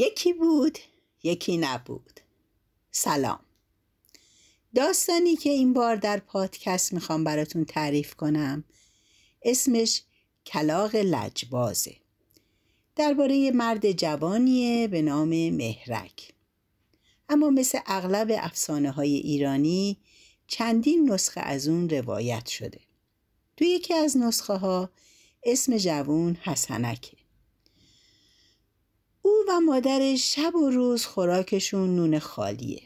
یکی بود یکی نبود. سلام. داستانی که این بار در پادکست می‌خوام براتون تعریف کنم اسمش کلاق لجبازه. درباره مرد جوانیه به نام مهرک. اما مثل اغلب افسانه های ایرانی چندین نسخه از اون روایت شده. تو یکی از نسخه ها اسم جوون حسنکه. او و مادرش شب و روز خوراکشون نون خالیه.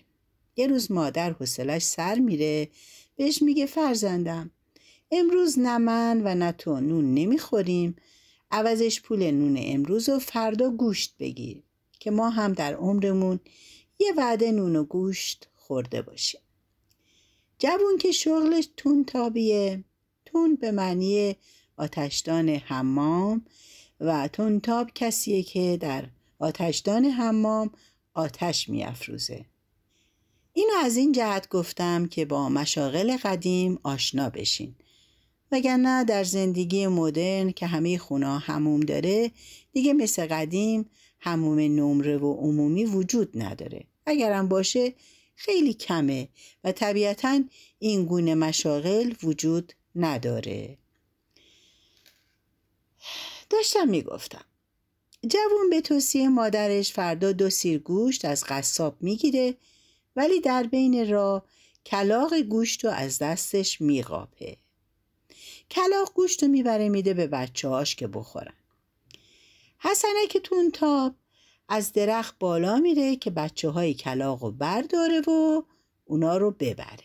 یه روز مادر حوصلش سر میره بهش میگه فرزندم امروز نه من و نه تو نون نمی‌خوریم عوضش پول نون امروز و فردا گوشت بگیر که ما هم در عمرمون یه وعده نون و گوشت خورده باشیم. جوون که شغلش تون تابیه تون به معنی آتشدان حمام و تونتاب کسیه که در آتشدان حمام آتش میافروزه. اینو از این جهت گفتم که با مشاغل قدیم آشنا بشین. وگرنه در زندگی مدرن که همه خونه هموم داره دیگه مثل قدیم هموم نمره و عمومی وجود نداره. اگرم باشه خیلی کمه و طبیعتا این گونه مشاغل وجود نداره. داشتم می‌گفتم جوون به توصیه مادرش فردا دو سیر گوشت از قصاب می‌گیره ولی در بین راه کلاق گوشت رو از دستش میقاپه. کلاق گوشت رو می‌بره میده به بچه هاش که بخورن. حسنه که تون تاب از درخت بالا میره که بچه های کلاق رو برداره و اونا رو ببره.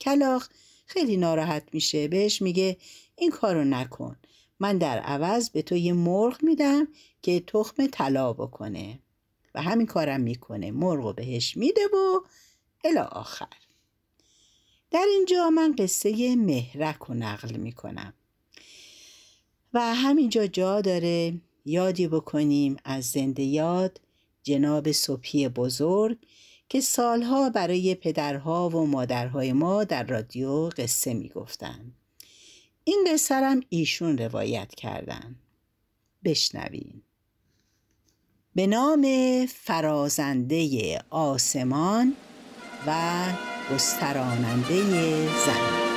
کلاق خیلی ناراحت میشه بهش میگه این کارو نکن. من در عوض به تو یه مرغ میدم که تخم طلا بکنه. و همین کارم می‌کنه. مرغ رو بهش میده و الا آخر. در اینجا من قصه مهرک رو نقل می‌کنم. و همینجا جا داره. یادی بکنیم از زنده یاد جناب صبحی بزرگ که سالها برای پدرها و مادرهای ما در رادیو قصه می‌گفتن این قصه ایشون روایت کردن. بشنوین. به نام فرازنده آسمان و گستراننده زمین.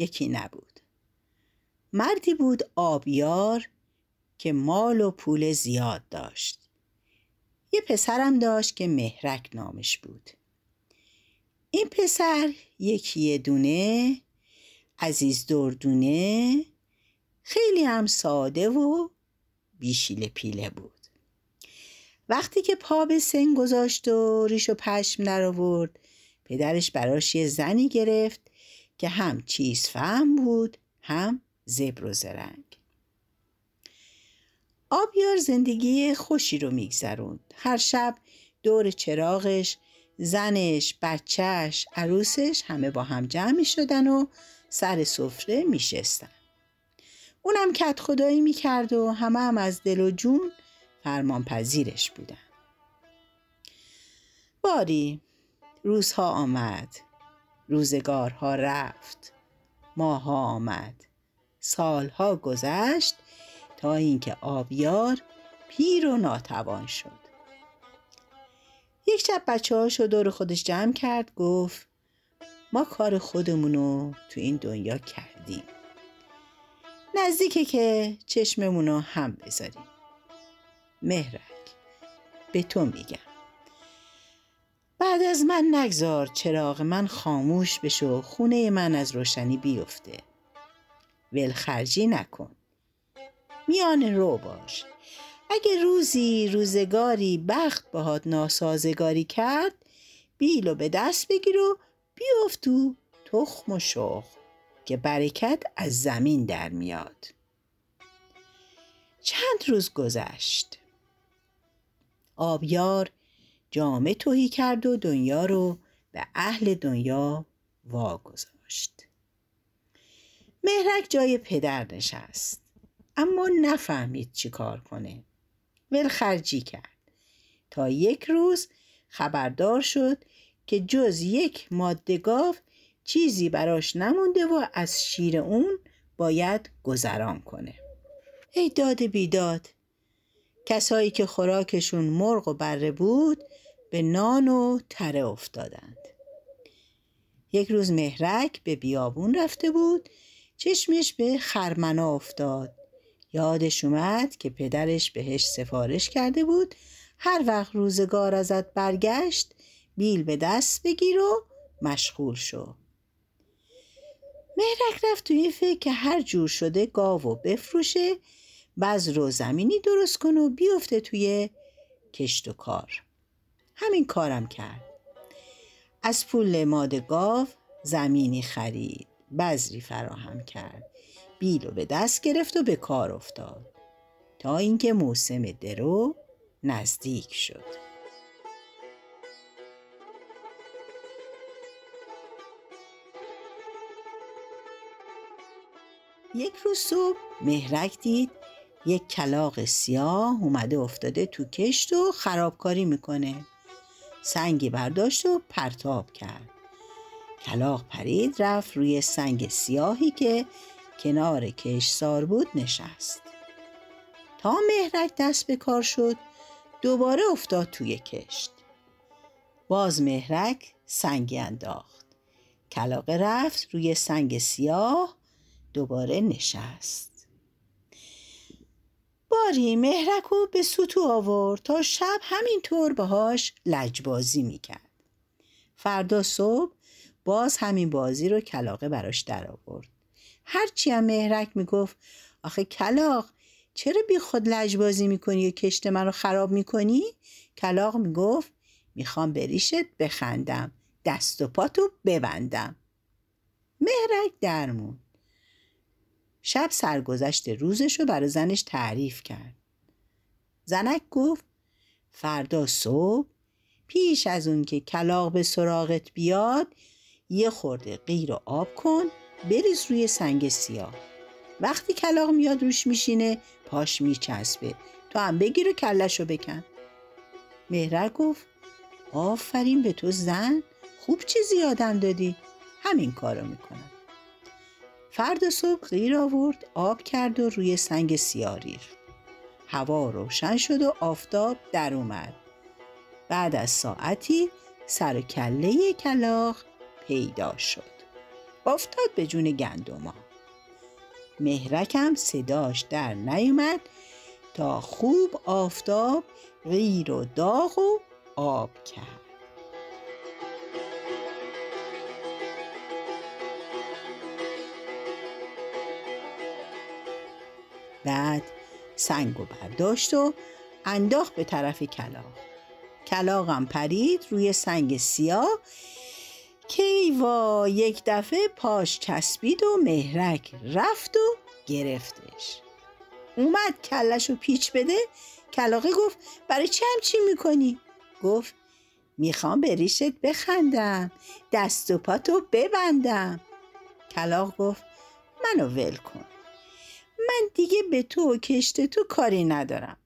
یکی نبود. مردی بود آبیار که مال و پول زیاد داشت. یه پسرم داشت که مهرک نامش بود. این پسر یکی دونه عزیز دردونه خیلی هم ساده و بیشیل پیله بود. وقتی که پا به سن گذاشت و ریش و پشم نرآورد پدرش براش یه زنی گرفت که هم چیز فهم بود هم زبر و زرنگ. آبیار زندگی خوشی رو میگذروند. هر شب دور چراغش زنش بچهش عروسش همه با هم جمع می شدن و سر سفره می شستن. اونم کت خدایی می کرد و همه هم از دل و جون فرمان پذیرش بودن. باری روزها آمد. روزگارها رفت. ماها آمد. سالها گذشت تا اینکه آبیار پیر و ناتوان شد. یک شب بچه هاشو دور خودش جمع کرد گفت ما کار خودمونو تو این دنیا کردیم. نزدیکه که چشممونو هم بذاریم. مهرک به تو میگم. بعد از من نگذار چراغ من خاموش بشه و خونه من از روشنی بیفته. ولخرجی نکن. میان رو باش. اگه روزی روزگاری بخت باهات ناسازگاری کرد بیلو به دست بگیر و بیفت تو تخم و شخ که برکت از زمین در میاد. چند روز گذشت. آبیار جامه توهی کرد و دنیا رو به اهل دنیا واگذاشت. مهرک جای پدر نشست اما نفهمید چی کار کنه. ولخرجی کرد. تا یک روز خبردار شد که جز یک ماده گاو چیزی براش نمونده و از شیر اون باید گذران کنه. ای داد بیداد کسایی که خوراکشون مرغ و بره بود به نان و تره افتادند. یک روز مهرک به بیابون رفته بود چشمش به خرمنا افتاد. یادش اومد که پدرش بهش سفارش کرده بود هر وقت روزگار ازت برگشت بیل به دست بگیر و مشغول شو. مهرک رفت توی فکر که هر جور شده گاو و بفروشه بذر و زمینی درست کن و بیفته توی کشت و کار. همین کارم کرد. از پول ماد گاو زمینی خرید. بذری فراهم کرد. بیل به دست گرفت و به کار افتاد. تا اینکه موسم درو نزدیک شد. یک روز صبح مهرک دید یک کلاق سیاه اومده افتاده تو کشت و خرابکاری می‌کنه. سنگی برداشت و پرتاب کرد. کلاق پرید رفت روی سنگ سیاهی که کنار کشسار بود نشست. تا مهرک دست به کار شد دوباره افتاد توی کشت. باز مهرک سنگی انداخت. کلاقه رفت روی سنگ سیاه دوباره نشست. باری مهرک رو به سوتو آورد تا شب همینطور باهاش لجبازی می‌کرد. فردا صبح باز همین بازی رو کلاقه براش در آورد. هرچی هم مهرک می‌گفت آخه کلاق چرا بی خود لجبازی می‌کنی و کشت من رو خراب می‌کنی؟ کلاق می‌گفت می‌خوام بریشت بخندم دست و پاتو ببندم. مهرک درمون شب سرگذشت روزش رو برای زنش تعریف کرد. زنک گفت فردا صبح پیش از اون که کلاق به سراغت بیاد یه خورده غیر و آب کن بریز روی سنگ سیاه. وقتی کلاق میاد روش میشینه پاش میچسبه. تو هم بگیر و کلش رو بکن. مهرک گفت آفرین به تو زن خوب چیزی یادم دادی. همین کارو می‌کنم. فرد صبح غیر آورد آب کرد و روی سنگ سیاه ریخت. هوا روشن شد و آفتاب در اومد. بعد از ساعتی سر و کله کلاق پیدا شد. افتاد به جون گندما. مهرکم صداش در نیومد تا خوب آفتاب غیر و داغ و آب کرد. بعد سنگ و برداشت و انداخت به طرف کلاق کلاقم پرید روی سنگ سیاه کیوا یک دفعه پاش چسبید و مهرک رفت و گرفتش. اومد کلش رو پیچ بده. کلاقه گفت برای چه همچی می‌کنی؟ گفت می‌خوام به ریشت بخندم دست و پاتو ببندم. کلاق گفت منو ول کن. من دیگه به تو و کشت تو کاری ندارم.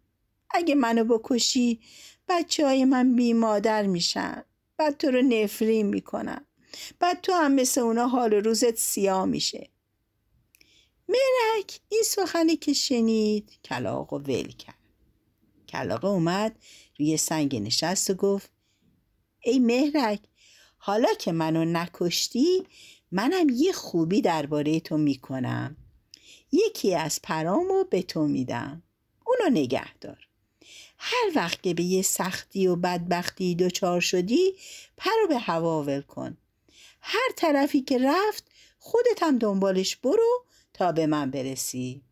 اگه منو بکشی بچه های من بی مادر میشن بعد تو رو نفرین می‌کنن. بعد تو هم مثل اونا حال روزت سیاه میشه. مرک این سخنی که شنید کلاق و ول کرد. کلاقه اومد روی سنگ نشست و گفت ای مهرک حالا که منو نکشتی منم یه خوبی درباره تو می‌کنم. یکی از پرامو به تو میدم. اونو نگه دار. هر وقت که به یه سختی و بدبختی دچار شدی پرو به هوا ول کن. هر طرفی که رفت خودت هم دنبالش برو تا به من برسی.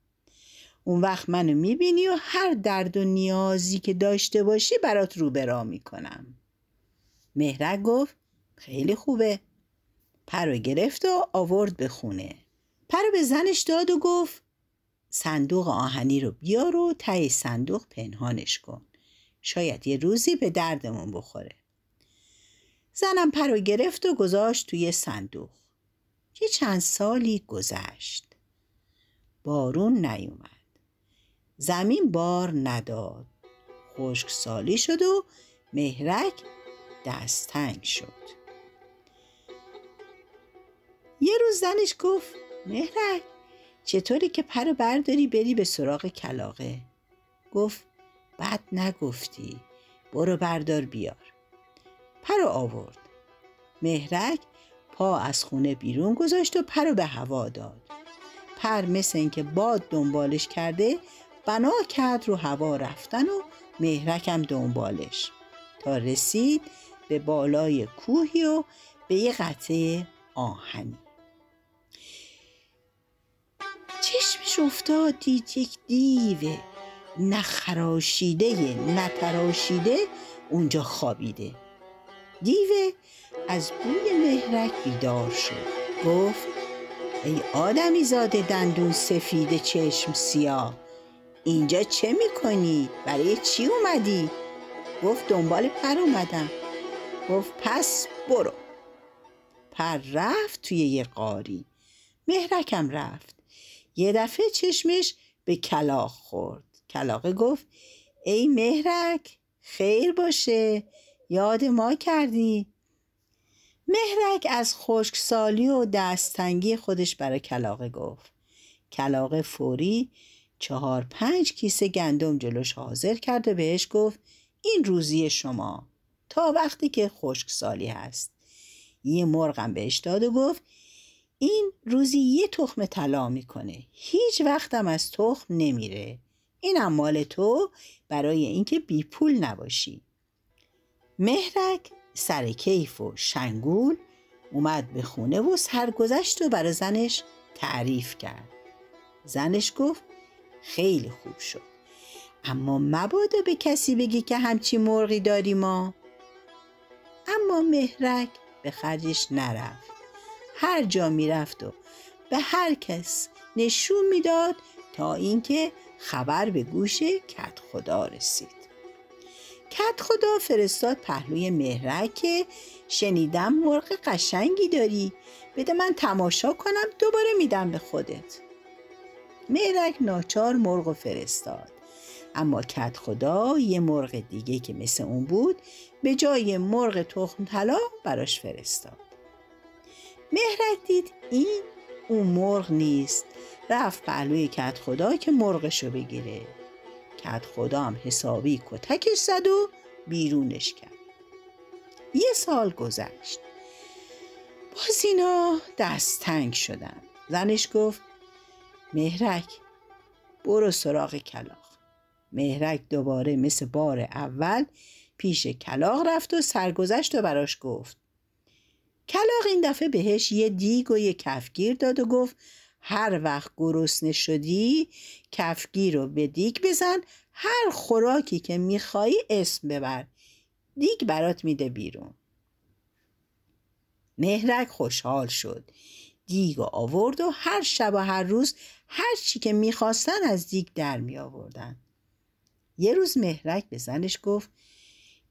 اون وقت منو می‌بینی و هر درد و نیازی که داشته باشی برات روبراه می‌کنم. مهرک گفت خیلی خوبه. پرو گرفت و آورد به خونه. پرو به زنش داد و گفت صندوق آهنی رو بیار و ته صندوق پنهانش کن. شاید یه روزی به دردمون بخوره. زنم پرو گرفت و گذاشت توی صندوق. یه چند سالی گذشت. بارون نیومد. زمین بار نداد. خشک سالی شد و مهرک دست‌تنگ شد. یه روز زنش گفت مهرک چطوری که پر برداری بری به سراغ کلاقه گفت بد نگفتی برو بردار بیار. پر آورد. مهرک پا از خونه بیرون گذاشت و پر به هوا داد. پر مثل اینکه باد دنبالش کرده بنا کرد رو هوا رفتن و مهرکم دنبالش. تا رسید به بالای کوهی و به یه قطعه آهنی. افتاد دید یک دیو نخراشیده نتراشیده اونجا خوابیده. دیو از بوی مهرک بیدار شد. گفت ای آدمی زاده دندون سفید چشم سیاه اینجا چه می‌کنی؟ برای چی اومدی؟ گفت دنبال پر اومدم. گفت پس برو. پر رفت توی یه قاری. مهرکم رفت. یه دفعه چشمش به کلاق خورد. کلاقه گفت ای مهرک خیر باشه یاد ما کردی. مهرک از خشکسالی و دستتنگی خودش برای کلاقه گفت. کلاقه فوری چهار پنج کیسه گندم جلوش حاضر کرد و بهش گفت این روزی شما تا وقتی که خشکسالی هست. یه مرغم بهش داد و گفت این روزی یه تخم طلا می‌کنه. هیچ وقتم از تخم نمیره. این مال تو برای اینکه بی پول نباشی. مهرک سر کیف و شنگول اومد به خونه و سرگذشت و برای زنش تعریف کرد. زنش گفت خیلی خوب شد. اما مبادا به کسی بگی که همچی مرغی داری ما. اما مهرک به خرجش نرفت. هر جا می‌رفت و به هر کس نشون می‌داد تا اینکه خبر به گوش کت خدا رسید. کت خدا فرستاد پهلوی مهرک شنیدم مرغ قشنگی داری. بده من تماشا کنم دوباره میدم به خودت. مهرک ناچار مرغ و فرستاد. اما کت خدا یه مرغ دیگه که مثل اون بود به جای مرغ تخم طلا براش فرستاد. مهرک دید. این اون مرغ نیست. رفت پهلوی کت خدا که مرغشو بگیره. کت خدا هم حسابی کتکش زد و بیرونش کرد. یه سال گذشت. باز اینا دست تنگ شدن. زنش گفت مهرک برو سراغ کلاق مهرک دوباره مثل بار اول پیش کلاق رفت و سرگذشت و براش گفت. کلاق این دفعه بهش یه دیگ و یه کفگیر داد و گفت هر وقت گرسنه شدی کفگیر رو به دیگ بزن هر خوراکی که میخوایی اسم ببر دیگ برات میده بیرون مهرک خوشحال شد دیگ آورد و هر شب و هر روز هر چی که می‌خواستن از دیگ در می آوردن. یه روز مهرک به زنش گفت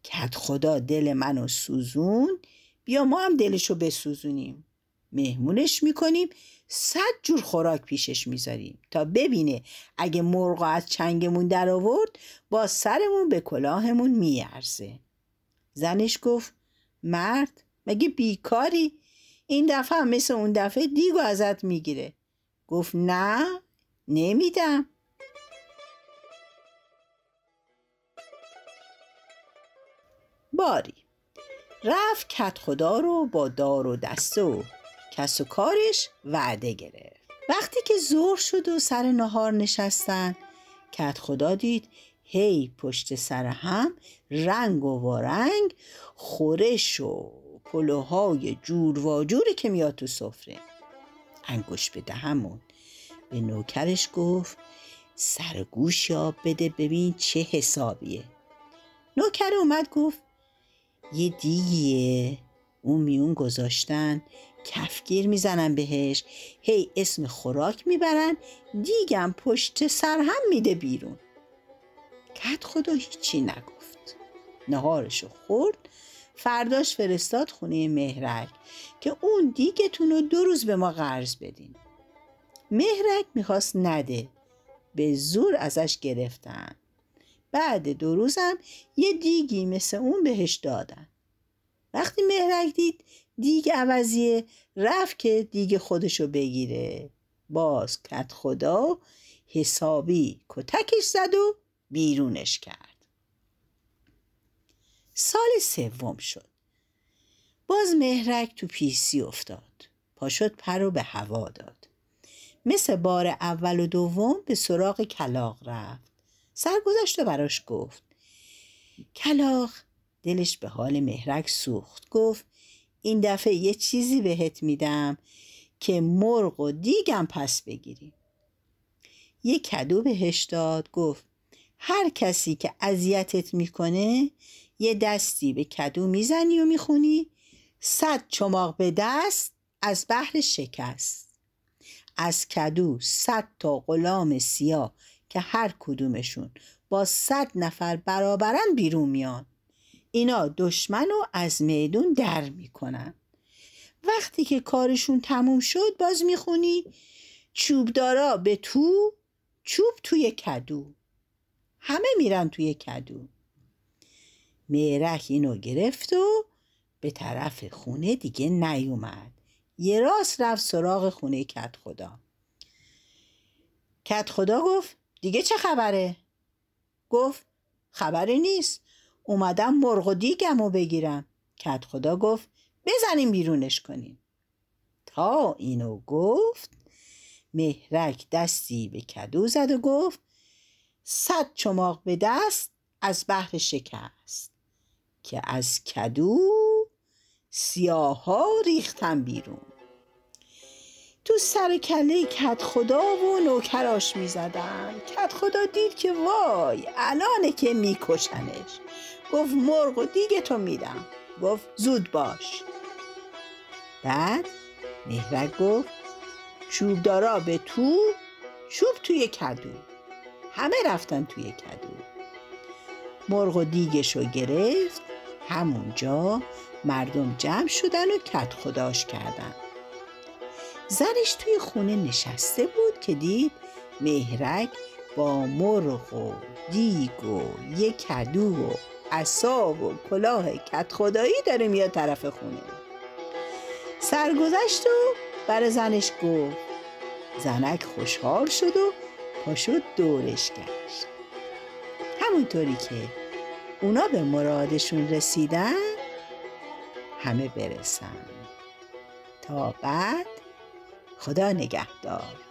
کت خدا دل منو سوزون بیا ما هم دلشو بسوزونیم. مهمونش می‌کنیم صد جور خوراک پیشش می‌ذاریم تا ببینه اگه مرغا از چنگمون در آورد با سرمون به کلاهمون میارزه. زنش گفت مرد مگه بیکاری؟ این دفعه هم مثل اون دفعه دیگو ازت می‌گیره. گفت نه نمیدم. باری. رفت کت خدا رو با دار و دسته و کس و کارش وعده گرفت. وقتی که زور شد و سر نهار نشستن کت خدا دید هی پشت سر هم رنگ و وارنگ خورش و پلوهای جور و جوری که میاد تو سفره. انگوش به دهمون به نوکرش گفت سر گوش بده ببین چه حسابیه. نوکر اومد گفت یه دیگیه اون میون گذاشتن کفگیر می‌زنن بهش. هی اسم خوراک می‌برن دیگم پشت سر هم میده بیرون. کت خدا هیچی نگفت. نهارشو خورد فرداش فرستاد خونه مهرک که اون دیگتون رو دو روز به ما قرض بدین. مهرک می‌خواست نده به زور ازش گرفتن. بعد دو روزم یه دیگی مثل اون بهش دادن. وقتی مهرک دید دیگ عوضیه رفت که دیگ خودشو بگیره. باز کت خدا حسابی کتکش زد و بیرونش کرد. سال سوم شد. باز مهرک تو پیسی افتاد. پاشد پر رو به هوا داد. مثل بار اول و دوم به سراغ کلاق رفت. سرگذشت و براش گفت. کلاق دلش به حال مهرک سوخت. گفت این دفعه یه چیزی بهت میدم که مرغ و دیگم پس بگیری یه کدو بهش داد. گفت هر کسی که اذیتت می‌کنه یه دستی به کدو می‌زنی و می‌خونی. صد چماق به دست از بحر شکست. از کدو صد تا غلام سیاه که هر کدومشون با صد نفر برابرن بیرون میان. اینا دشمن رو از میدون در می‌کنن. وقتی که کارشون تموم شد باز می‌خونی چوبدارا به تو چوب توی کدو. همه میرن توی کدو. میرک اینو گرفت و به طرف خونه دیگه نیومد. یه راست رفت سراغ خونه کت خدا کت خدا گفت دیگه چه خبره؟ گفت خبری نیست. اومدم مرغ و دیگم رو بگیرم. کت خدا گفت بزنیم بیرونش کنیم. تا اینو گفت مهرک دستی به کدو زد و گفت صد چماق به دست از بحر شکست که از کدو سیاه ها ریختم بیرون. تو سر کله کت خدا و نوکراش می زدن کت خدا دید که وای الانه که میکشنش. گفت مرغ و دیگه تو میدم. گفت زود باش. بعد مهرک گفت چوب دارا به تو چوب توی کدو. همه رفتن توی کدو. مرغ و دیگشو گرفت. همونجا مردم جمع شدن و کت خداش کردن. زنش توی خونه نشسته بود که دید مهرک با مرغ و دیگ و یک کدو و عصا و کلاه کت خدایی داره میاد طرف خونه. سرگذشت و بر زنش گفت. زنک خوشحال شد و پاشد دورش گشت. همونطوری که اونا به مرادشون رسیدن همه برسن. تا بعد خدا نگهدار.